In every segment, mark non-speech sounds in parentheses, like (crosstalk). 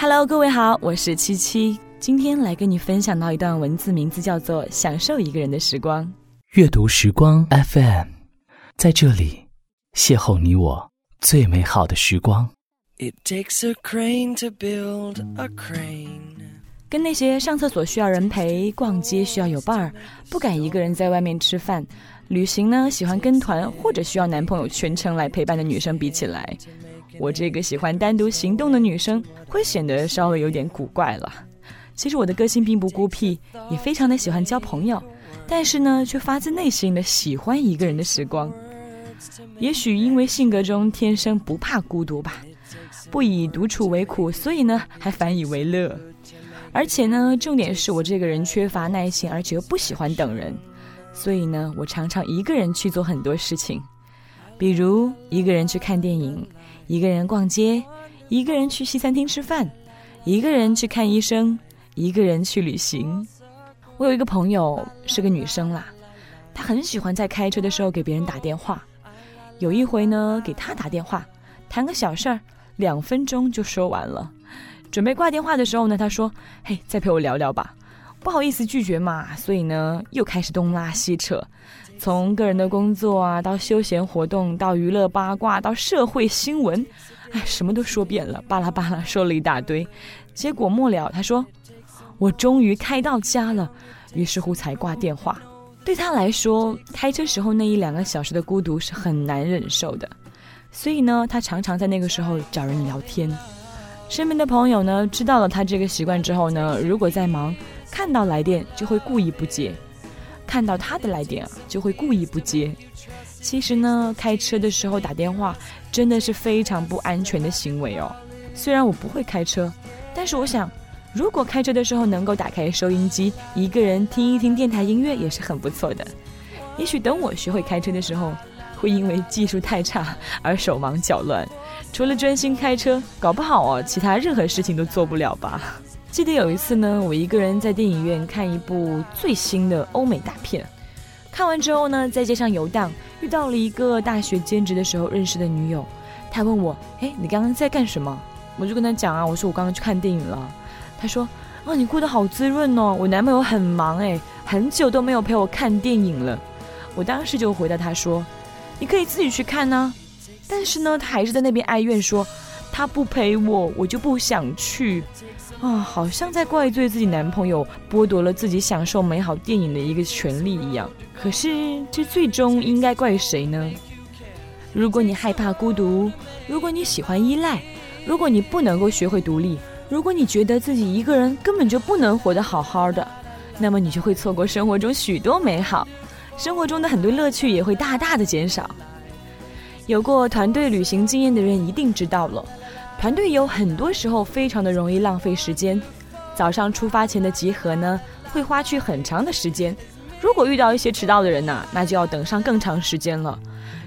Hello，各位好，我是七七，今天来跟你分享到一段文字，名字叫做《享受一个人的时光》。阅读时光 FM，在这里邂逅你我最美好的时光。It takes a crane to build a crane。跟那些上厕所需要人陪、逛街需要有伴儿、不敢一个人在外面吃饭、旅行呢喜欢跟团或者需要男朋友全程来陪伴的女生比起来，我这个喜欢单独行动的女生会显得稍微有点古怪了。其实我的个性并不孤僻，也非常的喜欢交朋友。但是呢，却发自内心的喜欢一个人的时光。也许因为性格中天生不怕孤独吧，不以独处为苦，所以呢，还反以为乐。而且呢，重点是我这个人缺乏耐心，而且又不喜欢等人，所以呢，我常常一个人去做很多事情，比如一个人去看电影，一个人逛街，一个人去西餐厅吃饭，一个人去看医生，一个人去旅行。我有一个朋友是个女生啦，她很喜欢在开车的时候给别人打电话。有一回呢，给她打电话，谈个小事儿，两分钟就说完了。准备挂电话的时候呢，她说：“嘿，再陪我聊聊吧。”不好意思拒绝嘛，所以呢，又开始东拉西扯，从个人的工作啊，到休闲活动，到娱乐八卦，到社会新闻，哎，什么都说遍了，巴拉巴拉 (laughs) 说了一大堆。结果末了，他说。我终于开到家了，于是乎才挂电话。对他来说，开车时候那一两个小时的孤独是很难忍受的，所以呢，他常常在那个时候找人聊天。身边的朋友呢，知道了他这个习惯之后呢，如果在忙，看到来电就会故意不接；看到他的来电啊，就会故意不接。其实呢，开车的时候打电话真的是非常不安全的行为哦。虽然我不会开车，但是我想。如果开车的时候能够打开收音机，一个人听一听电台音乐也是很不错的。也许等我学会开车的时候，会因为技术太差而手忙脚乱，除了专心开车，搞不好哦，其他任何事情都做不了吧。记得有一次呢，我一个人在电影院看一部最新的欧美大片，看完之后呢，在街上游荡，遇到了一个大学兼职的时候认识的女友，她问我：“哎，你刚刚在干什么？”我就跟她讲啊，我说我刚刚去看电影了。她说：“啊，你过得好滋润哦！我男朋友很忙哎，很久都没有陪我看电影了。”我当时就回答她说：“你可以自己去看呢。”但是呢，他还是在那边哀怨说：“他不陪我，我就不想去。”啊，好像在怪罪自己男朋友剥夺了自己享受美好电影的一个权利一样。可是，这最终应该怪谁呢？如果你害怕孤独，如果你喜欢依赖，如果你不能够学会独立。如果你觉得自己一个人根本就不能活得好好的，那么你就会错过生活中许多美好，生活中的很多乐趣也会大大的减少。有过团队旅行经验的人一定知道了，团队有很多时候非常的容易浪费时间。早上出发前的集合呢，会花去很长的时间。如果遇到一些迟到的人呢，那就要等上更长时间了。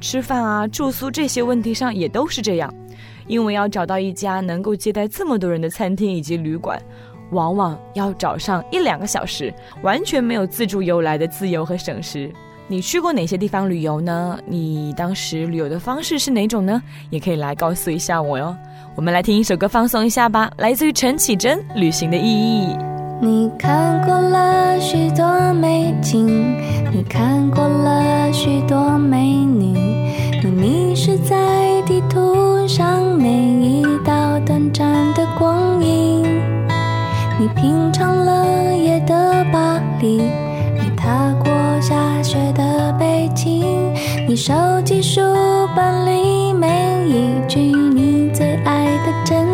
吃饭啊、住宿这些问题上也都是这样。因为要找到一家能够接待这么多人的餐厅以及旅馆，往往要找上一两个小时，完全没有自助游来的自由和省时。你去过哪些地方旅游呢？你当时旅游的方式是哪种呢？也可以来告诉一下我哟。我们来听一首歌放松一下吧，来自于陈绮贞《旅行的意义》。你看过了许多美景，你看过了许多美女，你迷失在地图。上每一道短暂的光阴，你品尝了夜的巴黎，你踏你手机书本里每一句你最爱的真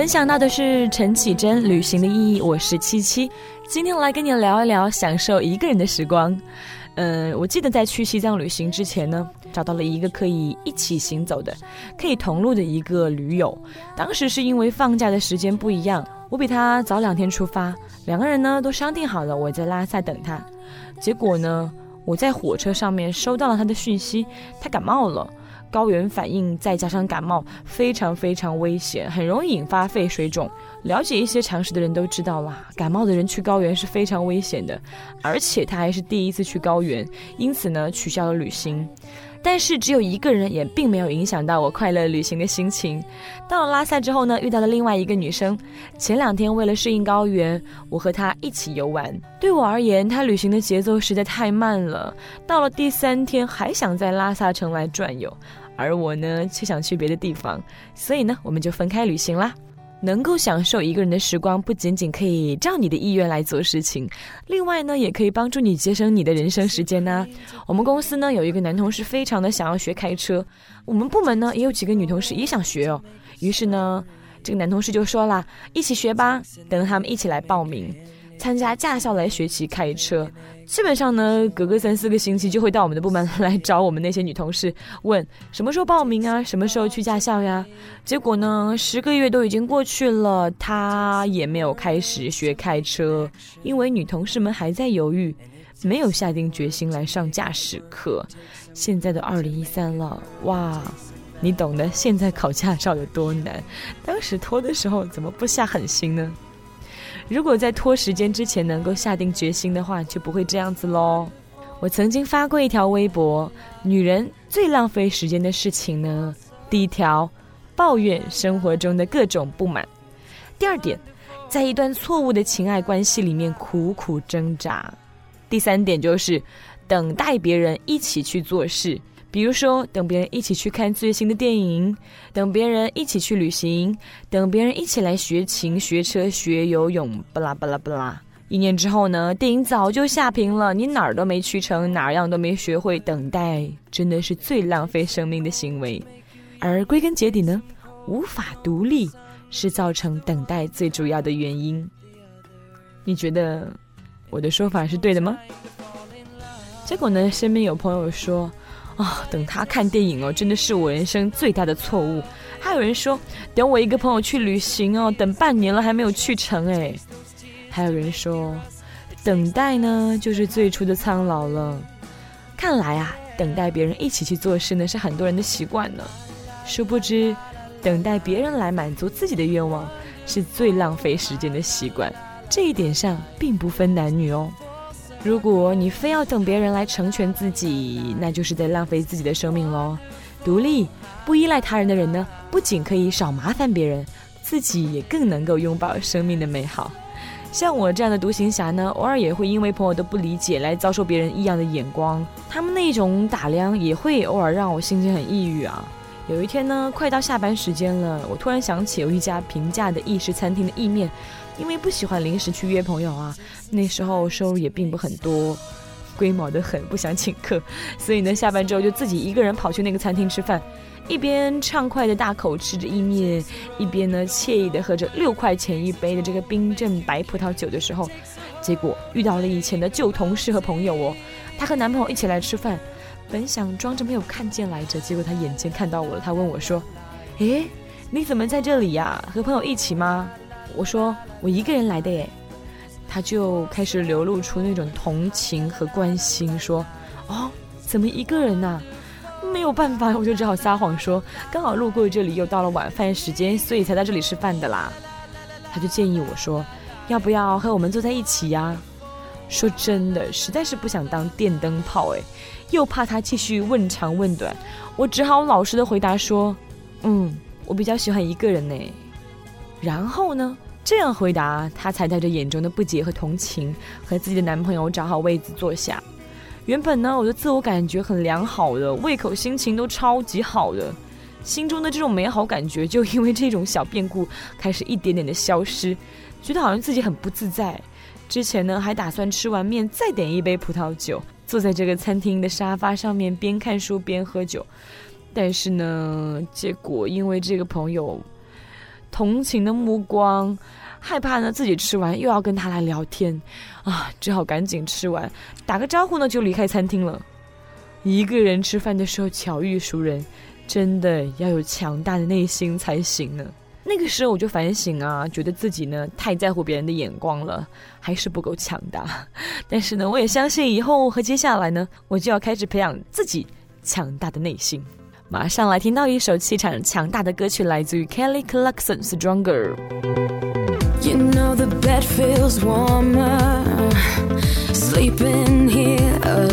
分享到的是陈绮贞《旅行的意义》，我是七七，今天来跟你聊一聊享受一个人的时光。嗯，我记得在去西藏旅行之前呢，找到了一个可以一起行走的、可以同路的一个驴友。当时是因为放假的时间不一样，我比他早两天出发，两个人呢都商定好了，我在拉萨等他。结果呢，我在火车上面收到了他的讯息，他感冒了。高原反应再加上感冒，非常非常危险，很容易引发肺水肿。了解一些常识的人都知道啦，感冒的人去高原是非常危险的。而且他还是第一次去高原，因此呢取消了旅行。但是只有一个人也并没有影响到我快乐旅行的心情。到了拉萨之后呢，遇到了另外一个女生。前两天为了适应高原，我和她一起游玩。对我而言，她旅行的节奏实在太慢了。到了第三天，还想在拉萨城来转悠。而我呢，却想去别的地方，所以呢，我们就分开旅行啦。能够享受一个人的时光，不仅仅可以照你的意愿来做事情，另外呢，也可以帮助你节省你的人生时间呢。我们公司呢有一个男同事，非常的想要学开车，我们部门呢也有几个女同事也想学哦。于是呢，这个男同事就说啦，一起学吧，等他们一起来报名。参加驾校来学习开车，基本上呢，隔个三四个星期就会到我们的部门来找我们那些女同事，问什么时候报名啊，什么时候去驾校呀？结果呢，十个月都已经过去了，他也没有开始学开车，因为女同事们还在犹豫，没有下定决心来上驾驶课。现在都二零一三了，哇，你懂得现在考驾照有多难，当时拖的时候怎么不下狠心呢？如果在拖时间之前能够下定决心的话，就不会这样子喽。我曾经发过一条微博：女人最浪费时间的事情呢？第一条，抱怨生活中的各种不满；第二点，在一段错误的情爱关系里面苦苦挣扎；第三点就是等待别人一起去做事。比如说，等别人一起去看最新的电影，等别人一起去旅行，等别人一起来学琴、学车、学游泳，巴拉巴拉巴拉。一年之后呢，电影早就下屏了，你哪儿都没去成，哪样都没学会。等待真的是最浪费生命的行为，而归根结底呢，无法独立是造成等待最主要的原因。你觉得我的说法是对的吗？结果呢，身边有朋友说。啊，等他看电影哦，真的是我人生最大的错误。还有人说，等我一个朋友去旅行哦，等半年了还没有去成哎。还有人说，等待呢就是最初的苍老了。看来啊，等待别人一起去做事呢是很多人的习惯呢。殊不知，等待别人来满足自己的愿望是最浪费时间的习惯。这一点上并不分男女哦。如果你非要等别人来成全自己，那就是在浪费自己的生命喽。独立、不依赖他人的人呢，不仅可以少麻烦别人，自己也更能够拥抱生命的美好。像我这样的独行侠呢，偶尔也会因为朋友的不理解来遭受别人异样的眼光，他们那种打量也会偶尔让我心情很抑郁啊。有一天呢，快到下班时间了，我突然想起有一家平价的意式餐厅的意面。因为不喜欢临时去约朋友啊，那时候收入也并不很多，龟毛的很，不想请客，所以呢，下班之后就自己一个人跑去那个餐厅吃饭，一边畅快的大口吃着意面，一边呢惬意的喝着六块钱一杯的这个冰镇白葡萄酒的时候，结果遇到了以前的旧同事和朋友哦，她和男朋友一起来吃饭，本想装着没有看见来着，结果她眼尖看到我了，她问我说：“诶，你怎么在这里呀？和朋友一起吗？”我说我一个人来的耶，他就开始流露出那种同情和关心，说：“哦，怎么一个人呢？没有办法，我就只好撒谎说刚好路过这里，又到了晚饭时间，所以才在这里吃饭的啦。”他就建议我说：“要不要和我们坐在一起呀？”说真的，实在是不想当电灯泡哎，又怕他继续问长问短，我只好老实的回答说：“嗯，我比较喜欢一个人呢。”然后呢？这样回答，她才带着眼中的不解和同情，和自己的男朋友找好位子坐下。原本呢，我的自我感觉很良好的，胃口、心情都超级好的，心中的这种美好感觉就因为这种小变故开始一点点的消失，觉得好像自己很不自在。之前呢，还打算吃完面再点一杯葡萄酒，坐在这个餐厅的沙发上面边看书边喝酒，但是呢，结果因为这个朋友。同情的目光，害怕呢自己吃完又要跟他来聊天，啊，只好赶紧吃完，打个招呼呢就离开餐厅了。一个人吃饭的时候巧遇熟人，真的要有强大的内心才行呢。那个时候我就反省啊，觉得自己呢太在乎别人的眼光了，还是不够强大。但是呢，我也相信以后和接下来呢，我就要开始培养自己强大的内心。马上来听到一首气场强大的歌曲，来自于 Kelly Clarkson，《Stronger》。You know the bed feels warmer sleeping here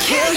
kill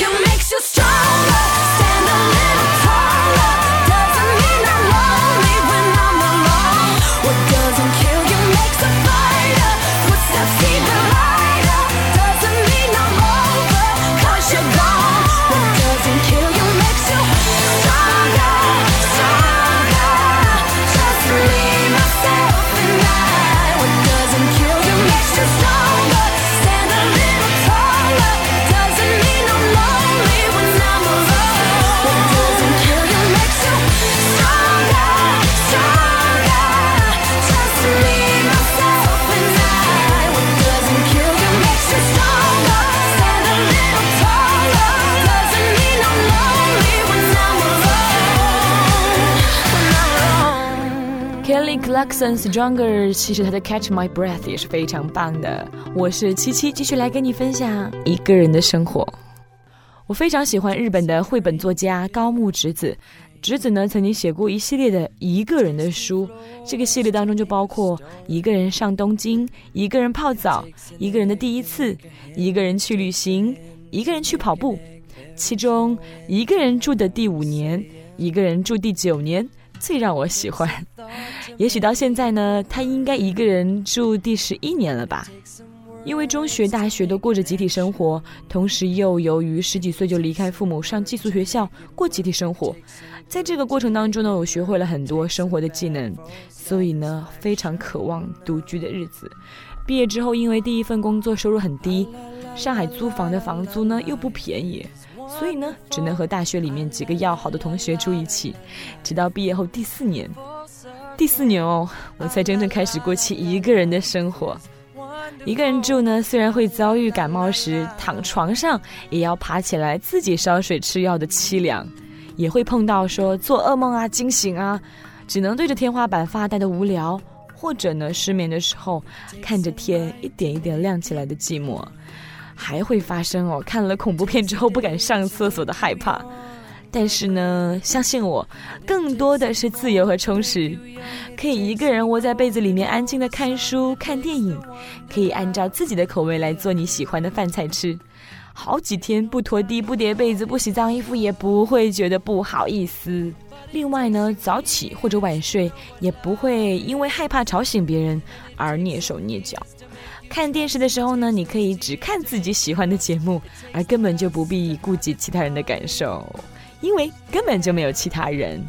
Kelly Clarkson Stronger，其实他的 Catch My Breath 也是非常棒的。我是七七，继续来跟你分享一个人的生活。我非常喜欢日本的绘本作家高木直子。直子呢曾经写过一系列的一个人的书，这个系列当中就包括一个人上东京、一个人泡澡、一个人的第一次、一个人去旅行、一个人去跑步。其中一个人住的第五年，一个人住第九年最让我喜欢。也许到现在呢，他应该一个人住第十一年了吧。因为中学、大学都过着集体生活，同时又由于十几岁就离开父母上寄宿学校过集体生活，在这个过程当中呢，我学会了很多生活的技能，所以呢，非常渴望独居的日子。毕业之后，因为第一份工作收入很低，上海租房的房租呢又不便宜，所以呢，只能和大学里面几个要好的同学住一起，直到毕业后第四年，第四年哦，我才真正开始过起一个人的生活。一个人住呢，虽然会遭遇感冒时躺床上也要爬起来自己烧水吃药的凄凉，也会碰到说做噩梦啊、惊醒啊，只能对着天花板发呆的无聊，或者呢失眠的时候看着天一点一点亮起来的寂寞，还会发生哦看了恐怖片之后不敢上厕所的害怕。但是呢，相信我，更多的是自由和充实，可以一个人窝在被子里面安静的看书、看电影，可以按照自己的口味来做你喜欢的饭菜吃，好几天不拖地、不叠被子、不洗脏衣服也不会觉得不好意思。另外呢，早起或者晚睡也不会因为害怕吵醒别人而蹑手蹑脚。看电视的时候呢，你可以只看自己喜欢的节目，而根本就不必顾及其他人的感受。因为根本就没有其他人，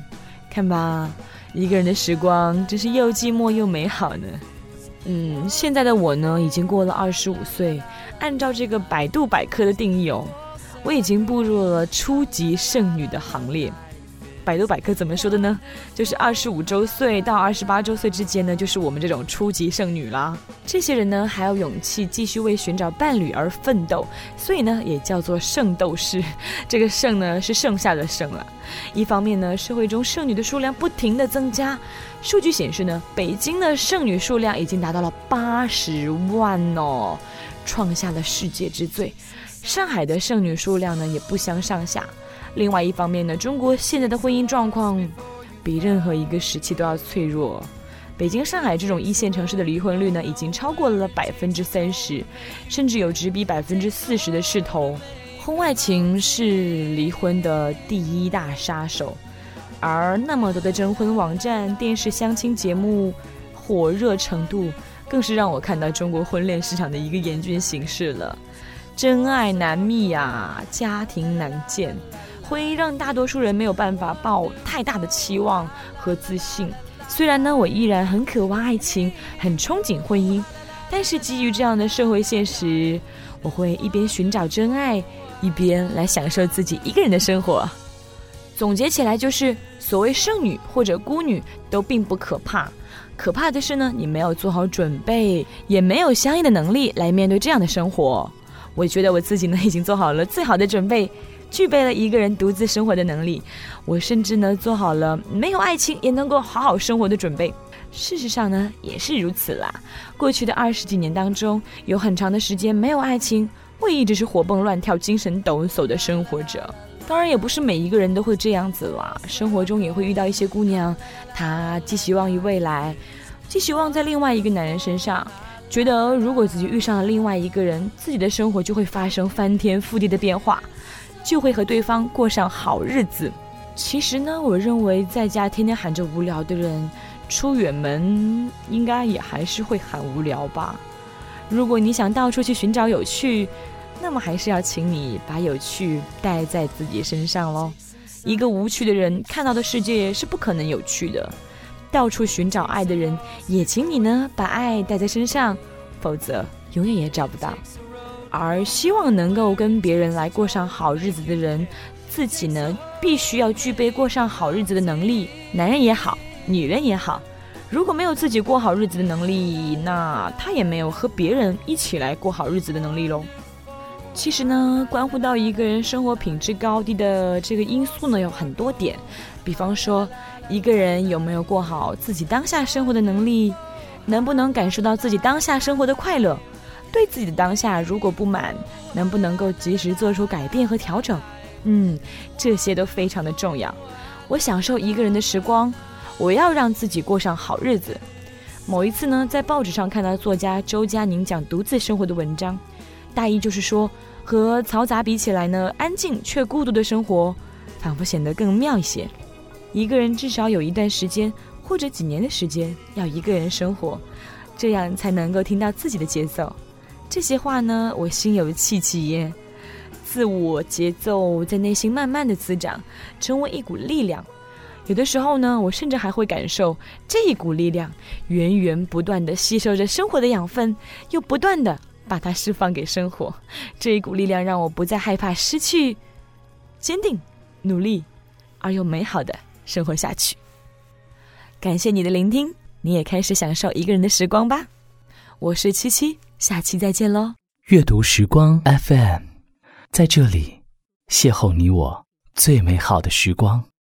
看吧，一个人的时光真是又寂寞又美好呢。嗯，现在的我呢，已经过了二十五岁，按照这个百度百科的定义哦，我已经步入了初级剩女的行列。百度百科怎么说的呢？就是二十五周岁到二十八周岁之间呢，就是我们这种初级剩女啦。这些人呢，还有勇气继续为寻找伴侣而奋斗，所以呢，也叫做圣斗士。(laughs) 这个剩呢，是剩下的剩了。一方面呢，社会中剩女的数量不停的增加，数据显示呢，北京的剩女数量已经达到了八十万哦，创下了世界之最。上海的剩女数量呢，也不相上下。另外一方面呢，中国现在的婚姻状况比任何一个时期都要脆弱。北京、上海这种一线城市的离婚率呢，已经超过了百分之三十，甚至有直逼百分之四十的势头。婚外情是离婚的第一大杀手，而那么多的征婚网站、电视相亲节目火热程度，更是让我看到中国婚恋市场的一个严峻形势了。真爱难觅呀，家庭难会让大多数人没有办法抱太大的期望和自信。虽然呢，我依然很渴望爱情，很憧憬婚姻，但是基于这样的社会现实，我会一边寻找真爱，一边来享受自己一个人的生活。总结起来就是，所谓剩女或者孤女都并不可怕，可怕的是呢，你没有做好准备，也没有相应的能力来面对这样的生活。我觉得我自己呢，已经做好了最好的准备。具备了一个人独自生活的能力，我甚至呢做好了没有爱情也能够好好生活的准备。事实上呢也是如此啦。过去的二十几年当中，有很长的时间没有爱情，我一直是活蹦乱跳、精神抖擞的生活着。当然，也不是每一个人都会这样子啦。生活中也会遇到一些姑娘，她寄希望于未来，寄希望在另外一个男人身上，觉得如果自己遇上了另外一个人，自己的生活就会发生翻天覆地的变化。就会和对方过上好日子。其实呢，我认为在家天天喊着无聊的人，出远门应该也还是会喊无聊吧。如果你想到处去寻找有趣，那么还是要请你把有趣带在自己身上喽。一个无趣的人看到的世界是不可能有趣的。到处寻找爱的人，也请你呢把爱带在身上，否则永远也找不到。而希望能够跟别人来过上好日子的人，自己呢必须要具备过上好日子的能力。男人也好，女人也好，如果没有自己过好日子的能力，那他也没有和别人一起来过好日子的能力喽。其实呢，关乎到一个人生活品质高低的这个因素呢，有很多点。比方说，一个人有没有过好自己当下生活的能力，能不能感受到自己当下生活的快乐。对自己的当下如果不满，能不能够及时做出改变和调整？嗯，这些都非常的重要。我享受一个人的时光，我要让自己过上好日子。某一次呢，在报纸上看到作家周佳宁讲独自生活的文章，大意就是说，和嘈杂比起来呢，安静却孤独的生活，仿佛显得更妙一些。一个人至少有一段时间或者几年的时间要一个人生活，这样才能够听到自己的节奏。这些话呢，我心有戚戚耶。自我节奏在内心慢慢的滋长，成为一股力量。有的时候呢，我甚至还会感受这一股力量源源不断的吸收着生活的养分，又不断的把它释放给生活。这一股力量让我不再害怕失去，坚定、努力而又美好的生活下去。感谢你的聆听，你也开始享受一个人的时光吧。我是七七。下期再见喽！阅读时光 FM，在这里邂逅你我最美好的时光。